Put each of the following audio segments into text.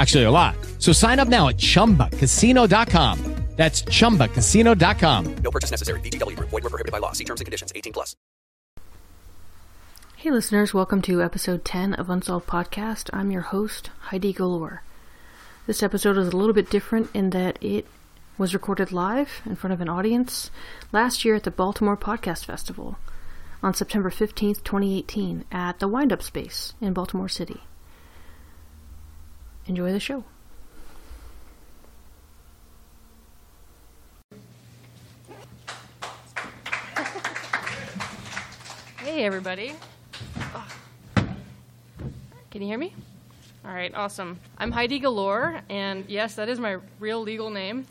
Actually, a lot. So sign up now at ChumbaCasino.com. That's ChumbaCasino.com. No purchase necessary. VGW. Void were prohibited by law. See terms and conditions. 18 plus. Hey listeners, welcome to episode 10 of Unsolved Podcast. I'm your host, Heidi Galore. This episode is a little bit different in that it was recorded live in front of an audience last year at the Baltimore Podcast Festival on September 15th, 2018 at the Wind Up Space in Baltimore City. Enjoy the show. Hey, everybody. Can you hear me? All right, awesome. I'm Heidi Galore, and yes, that is my real legal name.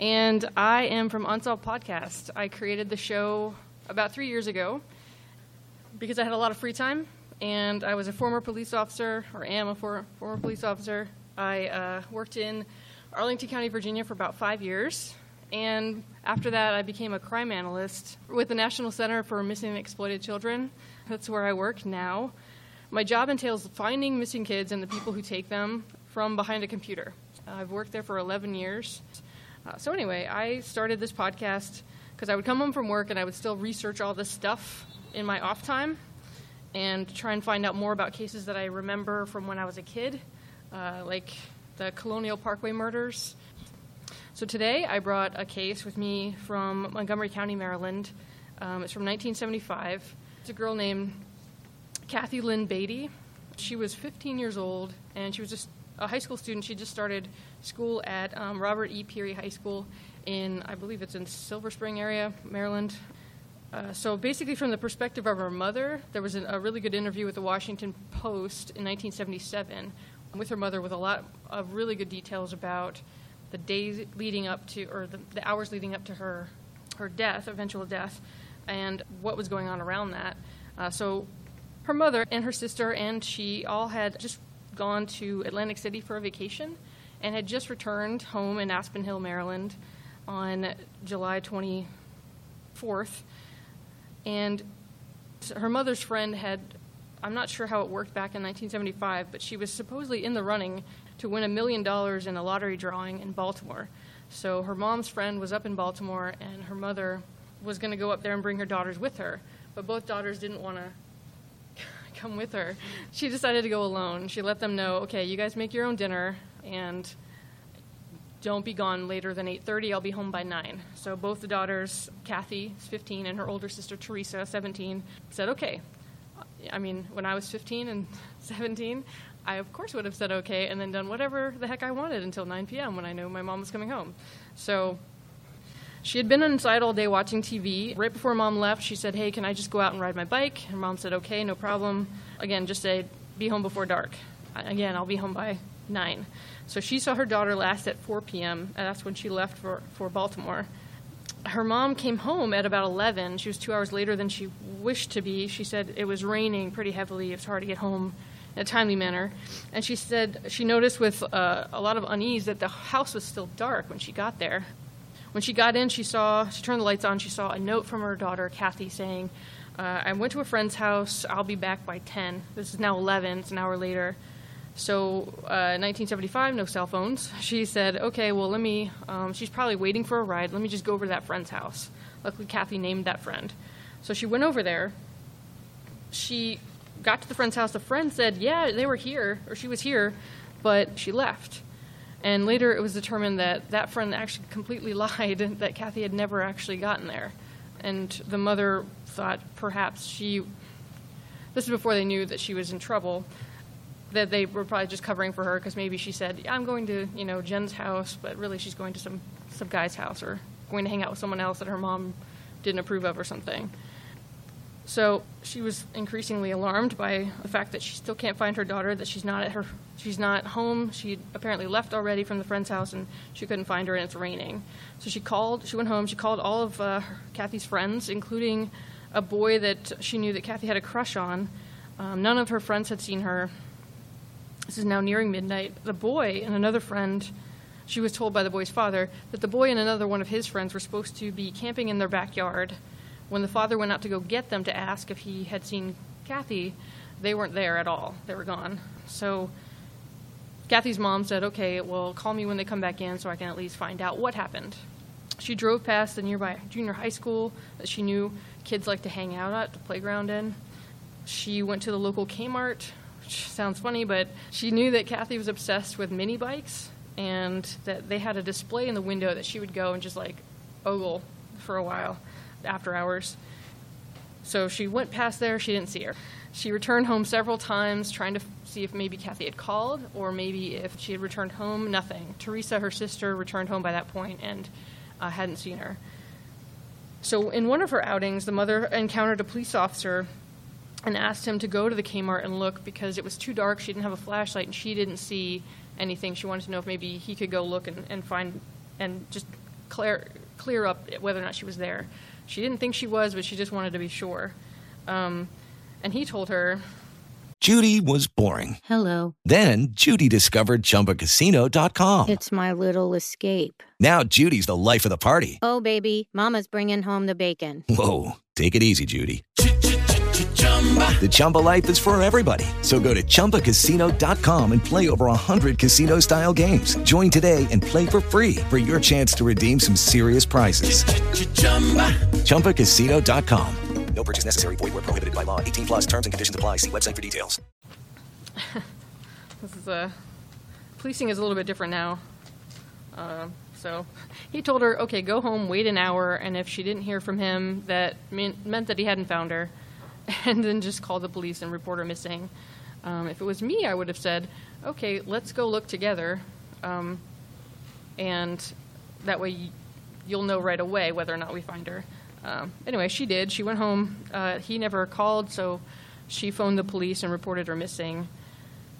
And I am from Unsolved Podcast. I created the show about three years ago because I had a lot of free time, and I was a former police officer, or am a for, former police officer. I uh, worked in Arlington County, Virginia for about five years, and after that, I became a crime analyst with the National Center for Missing and Exploited Children. That's where I work now. My job entails finding missing kids and the people who take them from behind a computer. Uh, I've worked there for 11 years. Uh, so, anyway, I started this podcast because I would come home from work and I would still research all this stuff in my off time and try and find out more about cases that I remember from when I was a kid, uh, like the Colonial Parkway murders so today I brought a case with me from Montgomery County, Maryland. Um, it's from 1975. It's a girl named Kathy Lynn Beatty. She was 15 years old and she was just a high school student. She just started school at um, Robert E. Peary High School in, I believe it's in Silver Spring area, Maryland. Uh, so basically, from the perspective of her mother, there was an, a really good interview with the Washington Post in 1977 with her mother with a lot of really good details about the days leading up to, or the, the hours leading up to her, her death, eventual death, and what was going on around that. Uh, so her mother and her sister and she all had just gone to Atlantic City for a vacation and had just returned home in Aspen Hill, Maryland on July 24th. And her mother's friend had, I'm not sure how it worked back in 1975, but she was supposedly in the running to win a million dollars in a lottery drawing in Baltimore. So her mom's friend was up in Baltimore, and her mother was going to go up there and bring her daughters with her. But both daughters didn't want to come with her. She decided to go alone. She let them know, okay, you guys make your own dinner, and don't be gone later than 8.30 i'll be home by 9 so both the daughters kathy 15 and her older sister teresa 17 said okay i mean when i was 15 and 17 I, of course, would have said okay and then done whatever the heck I wanted until 9 p.m. when I knew my mom was coming home. So she had been inside all day watching TV. Right before mom left, she said, Hey, can I just go out and ride my bike? And mom said, Okay, no problem. Again, just say, Be home before dark. Again, I'll be home by 9. So she saw her daughter last at 4 p.m., and that's when she left for, for Baltimore. Her mom came home at about 11. She was two hours later than she wished to be. She said it was raining pretty heavily. It was hard to get home in a timely manner. And she said she noticed with uh, a lot of unease that the house was still dark when she got there. When she got in, she saw, she turned the lights on, she saw a note from her daughter, Kathy, saying, uh, I went to a friend's house, I'll be back by 10. This is now 11, it's an hour later. So, uh, 1975, no cell phones. She said, okay, well, let me, um, she's probably waiting for a ride. Let me just go over to that friend's house. Luckily, Kathy named that friend. So she went over there. She got to the friend's house, the friend said, yeah, they were here, or she was here, but she left. And later it was determined that that friend actually completely lied, that Kathy had never actually gotten there. And the mother thought perhaps she. This is before they knew that she was in trouble. That they were probably just covering for her because maybe she said, "I'm going to, you know, Jen's house," but really she's going to some some guy's house or going to hang out with someone else that her mom didn't approve of or something. So she was increasingly alarmed by the fact that she still can't find her daughter, that she's not at her, she's not home. She apparently left already from the friend's house, and she couldn't find her, and it's raining. So she called. She went home. She called all of uh, Kathy's friends, including a boy that she knew that Kathy had a crush on. Um, none of her friends had seen her. This is now nearing midnight. The boy and another friend. She was told by the boy's father that the boy and another one of his friends were supposed to be camping in their backyard when the father went out to go get them to ask if he had seen Kathy, they weren't there at all. They were gone. So Kathy's mom said, okay, well, call me when they come back in so I can at least find out what happened. She drove past the nearby junior high school that she knew kids like to hang out at, the playground in. She went to the local Kmart, which sounds funny, but she knew that Kathy was obsessed with mini bikes and that they had a display in the window that she would go and just like ogle for a while after hours. So she went past there, she didn't see her. She returned home several times trying to see if maybe Kathy had called or maybe if she had returned home, nothing. Teresa, her sister, returned home by that point and uh, hadn't seen her. So in one of her outings, the mother encountered a police officer and asked him to go to the Kmart and look because it was too dark. She didn't have a flashlight and she didn't see anything. She wanted to know if maybe he could go look and, and find and just clear clear up whether or not she was there. She didn't think she was, but she just wanted to be sure. Um, and he told her, Judy was boring. Hello. Then Judy discovered ChumbaCasino.com. It's my little escape. Now Judy's the life of the party. Oh, baby, Mama's bringing home the bacon. Whoa, take it easy, Judy. The Chumba life is for everybody. So go to ChumbaCasino.com and play over 100 casino style games. Join today and play for free for your chance to redeem some serious prizes. ChumbaCasino.com. No purchase necessary. Void where prohibited by law. 18 plus terms and conditions apply. See website for details. this is a policing is a little bit different now. Uh, so he told her, okay, go home, wait an hour, and if she didn't hear from him, that mean, meant that he hadn't found her, and then just call the police and report her missing. Um, if it was me, I would have said, okay, let's go look together, um, and that way you'll know right away whether or not we find her. Um, anyway, she did. She went home. Uh, he never called, so she phoned the police and reported her missing.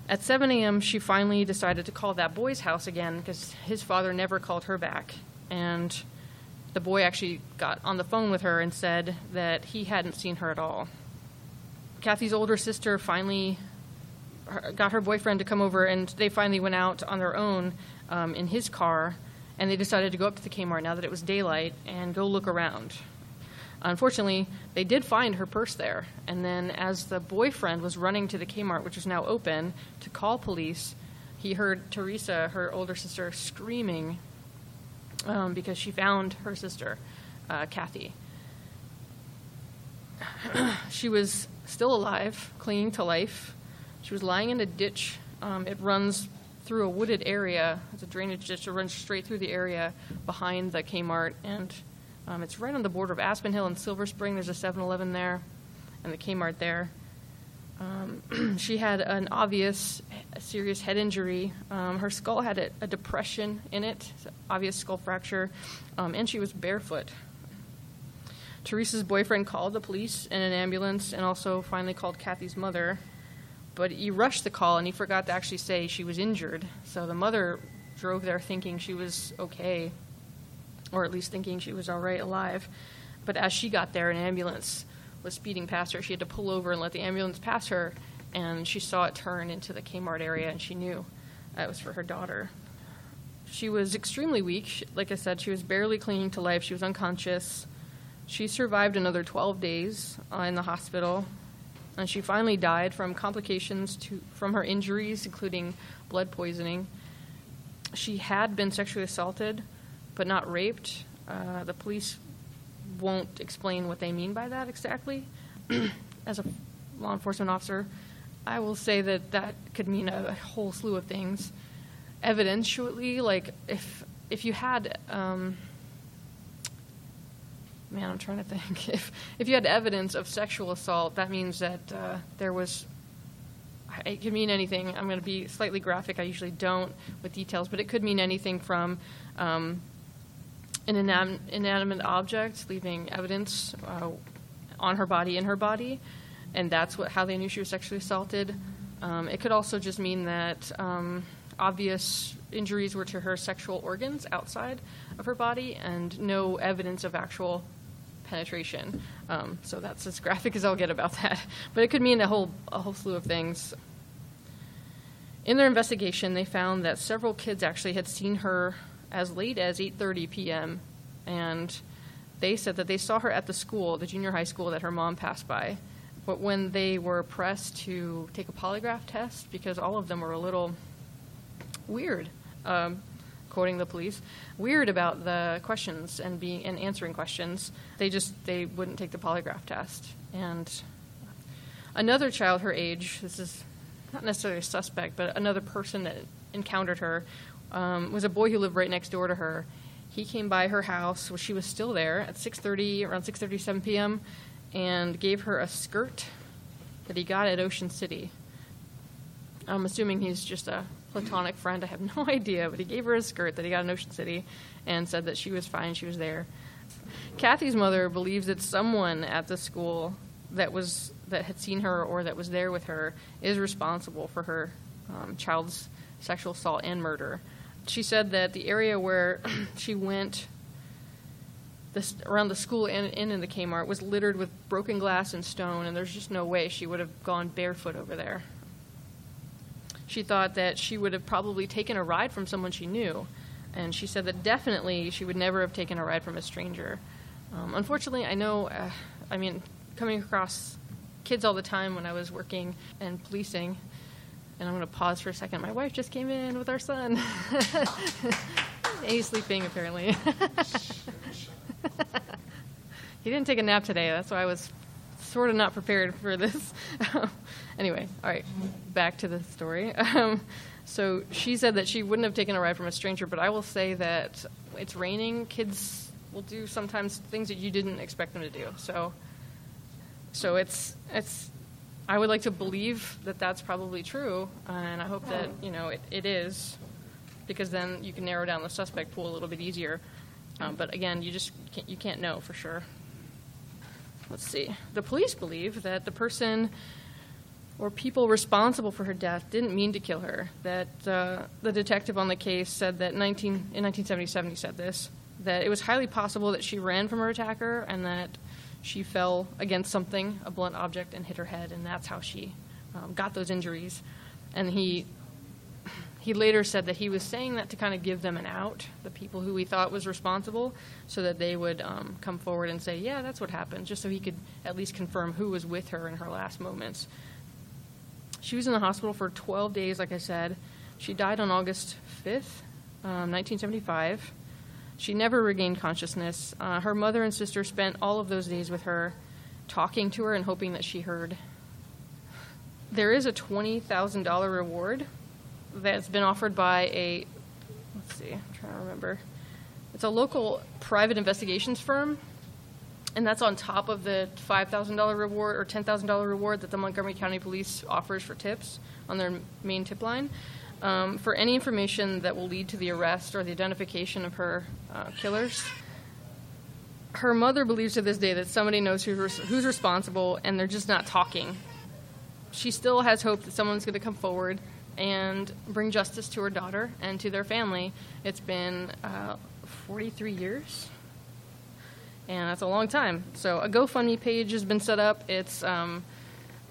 At 7 a.m., she finally decided to call that boy's house again because his father never called her back. And the boy actually got on the phone with her and said that he hadn't seen her at all. Kathy's older sister finally got her boyfriend to come over, and they finally went out on their own um, in his car, and they decided to go up to the Kmart now that it was daylight and go look around. Unfortunately, they did find her purse there, and then as the boyfriend was running to the Kmart, which was now open, to call police, he heard Teresa, her older sister, screaming um, because she found her sister, uh, Kathy. she was still alive, clinging to life. She was lying in a ditch. Um, it runs through a wooded area. It's a drainage ditch that runs straight through the area behind the Kmart, and um, it's right on the border of Aspen Hill and Silver Spring. There's a 7 Eleven there and the Kmart there. Um, she had an obvious, serious head injury. Um, her skull had a, a depression in it, obvious skull fracture, um, and she was barefoot. Teresa's boyfriend called the police and an ambulance and also finally called Kathy's mother. But he rushed the call and he forgot to actually say she was injured. So the mother drove there thinking she was okay, or at least thinking she was all right, alive. But as she got there, an ambulance was speeding past her. She had to pull over and let the ambulance pass her, and she saw it turn into the Kmart area, and she knew that was for her daughter. She was extremely weak. Like I said, she was barely clinging to life. She was unconscious. She survived another 12 days uh, in the hospital, and she finally died from complications to, from her injuries, including blood poisoning. She had been sexually assaulted, but not raped. Uh, the police won't explain what they mean by that exactly. As a law enforcement officer, I will say that that could mean a whole slew of things. Evidentially, like if if you had um, man, I'm trying to think. If if you had evidence of sexual assault, that means that uh, there was. It could mean anything. I'm going to be slightly graphic. I usually don't with details, but it could mean anything from um, an inanimate, object leaving evidence uh, on her body, in her body, and that's what how they knew she was sexually assaulted. Um, it could also just mean that um, obvious injuries were to her sexual organs outside of her body, and no evidence of actual penetration. Um, so that's as graphic as I'll get about that. But it could mean a whole a whole slew of things. In their investigation, they found that several kids actually had seen her as late as 8:30 p.m. and they said that they saw her at the school, the junior high school that her mom passed by. But when they were pressed to take a polygraph test, because all of them were a little weird, um, quoting the police, weird about the questions and being and answering questions, they just they wouldn't take the polygraph test. And another child her age, this is not necessarily a suspect, but another person that encountered her um, was a boy who lived right next door to her. He came by her house while she was still there at 6:30, around 6:30, 7 p.m., and gave her a skirt that he got at Ocean City. I'm assuming he's just a platonic friend. I have no idea, but he gave her a skirt that he got in Ocean City, and said that she was fine. She was there. Kathy's mother believes that someone at the school that was that had seen her or that was there with her is responsible for her um, child's sexual assault and murder. She said that the area where she went this, around the school and, and in the Kmart was littered with broken glass and stone, and there's just no way she would have gone barefoot over there. She thought that she would have probably taken a ride from someone she knew, and she said that definitely she would never have taken a ride from a stranger. Um, unfortunately, I know, uh, I mean, coming across kids all the time when I was working and policing, and I'm going to pause for a second. My wife just came in with our son. He's sleeping, apparently. he didn't take a nap today. That's why I was sort of not prepared for this. anyway, all right, back to the story. Um, so she said that she wouldn't have taken a ride from a stranger, but I will say that it's raining. Kids will do sometimes things that you didn't expect them to do. So, so it's it's. I would like to believe that that's probably true, and I hope that you know it, it is, because then you can narrow down the suspect pool a little bit easier. Um, but again, you just can't, you can't know for sure. Let's see. The police believe that the person or people responsible for her death didn't mean to kill her. That uh, the detective on the case said that 19, in 1977 he said this that it was highly possible that she ran from her attacker and that she fell against something, a blunt object, and hit her head, and that's how she um, got those injuries. And he he later said that he was saying that to kind of give them an out, the people who he thought was responsible, so that they would um, come forward and say, "Yeah, that's what happened," just so he could at least confirm who was with her in her last moments. She was in the hospital for 12 days, like I said. She died on August 5th, um, 1975. She never regained consciousness. Uh, her mother and sister spent all of those days with her, talking to her and hoping that she heard. There is a $20,000 reward that's been offered by a, let's see, I'm trying to remember. It's a local private investigations firm, and that's on top of the $5,000 reward or $10,000 reward that the Montgomery County Police offers for tips on their main tip line. Um, for any information that will lead to the arrest or the identification of her uh, killers. Her mother believes to this day that somebody knows who's, who's responsible and they're just not talking. She still has hope that someone's going to come forward and bring justice to her daughter and to their family. It's been uh, 43 years, and that's a long time. So a GoFundMe page has been set up. It's um,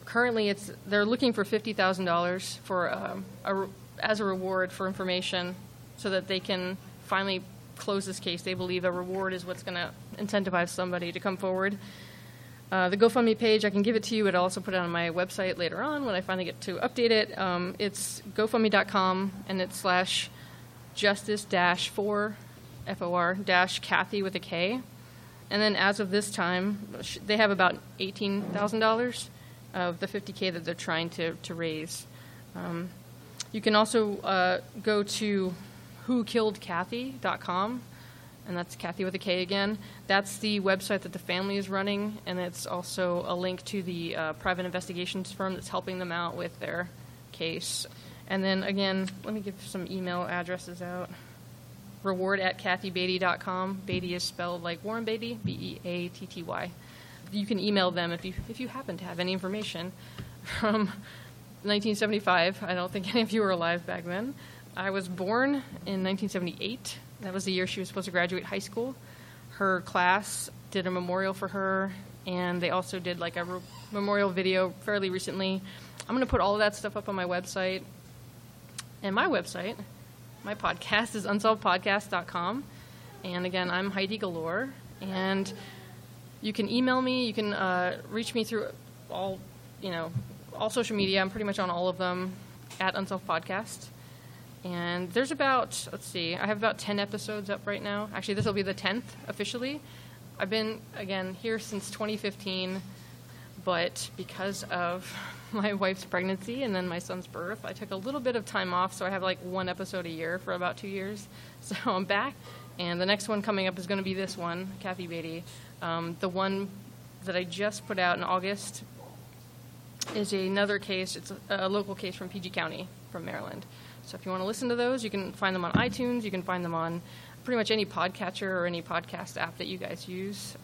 currently it's they're looking for fifty thousand dollars for um, a, as a reward for information, so that they can finally close this case. They believe a reward is what's going to incentivize somebody to come forward. Uh, the GoFundMe page, I can give it to you, I'll also put it on my website later on when I finally get to update it. Um, it's GoFundMe.com and it's slash justice dash for F O R dash Kathy with a K. And then as of this time, they have about $18,000 of the 50K that they're trying to, to raise. Um, you can also uh, go to whokilledkathy.com and that's Kathy with a K again. That's the website that the family is running, and it's also a link to the uh, private investigations firm that's helping them out with their case. And then again, let me give some email addresses out. Reward at kathybeatty.com. Beatty is spelled like Warren Beatty, B E A T T Y. You can email them if you if you happen to have any information from 1975. I don't think any of you were alive back then. I was born in 1978. That was the year she was supposed to graduate high school. Her class did a memorial for her, and they also did like a re- memorial video fairly recently. I'm going to put all of that stuff up on my website. And my website, my podcast is unsolvedpodcast.com. And again, I'm Heidi Galore. And you can email me. You can uh, reach me through all, you know, all social media. I'm pretty much on all of them at Unsolved Podcast. And there's about, let's see, I have about 10 episodes up right now. Actually, this will be the 10th officially. I've been, again, here since 2015, but because of my wife's pregnancy and then my son's birth, I took a little bit of time off, so I have like one episode a year for about two years. So I'm back, and the next one coming up is going to be this one, Kathy Beatty. Um, the one that I just put out in August is another case. It's a, a local case from PG County, from Maryland. So if you want to listen to those, you can find them on iTunes. You can find them on pretty much any podcatcher or any podcast app that you guys use.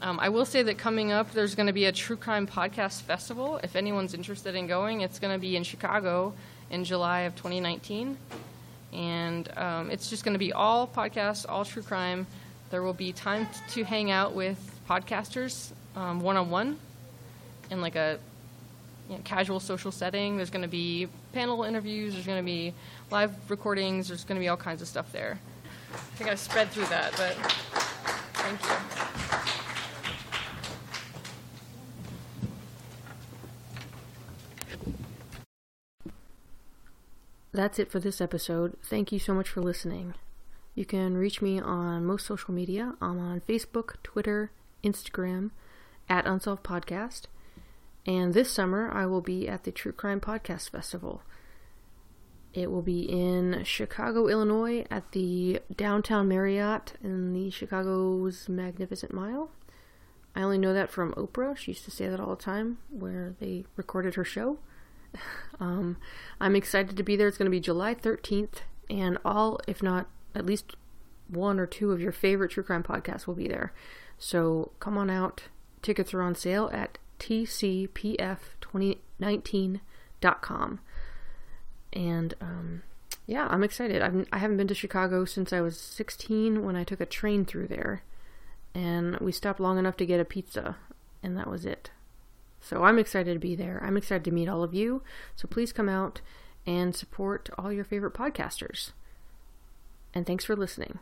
Um, I will say that coming up, there's going to be a true crime podcast festival. If anyone's interested in going, it's going to be in Chicago in July of 2019. And um, it's just going to be all podcasts, all true crime. There will be time to hang out with podcasters one on one in like a you know, casual social setting. There's going to be panel interviews. There's going to be live recordings. There's going to be all kinds of stuff there. I think I sped through that, but thank you. That's it for this episode. Thank you so much for listening. You can reach me on most social media. I'm on Facebook, Twitter, Instagram, at Unsolved Podcast. And this summer, I will be at the True Crime Podcast Festival. It will be in Chicago, Illinois, at the Downtown Marriott in the Chicago's Magnificent Mile. I only know that from Oprah. She used to say that all the time, where they recorded her show. Um, I'm excited to be there. It's going to be July 13th, and all, if not at least one or two of your favorite true crime podcasts will be there. So come on out. Tickets are on sale at tcpf2019.com. And um, yeah, I'm excited. I've, I haven't been to Chicago since I was 16 when I took a train through there. And we stopped long enough to get a pizza, and that was it. So I'm excited to be there. I'm excited to meet all of you. So please come out and support all your favorite podcasters. And thanks for listening.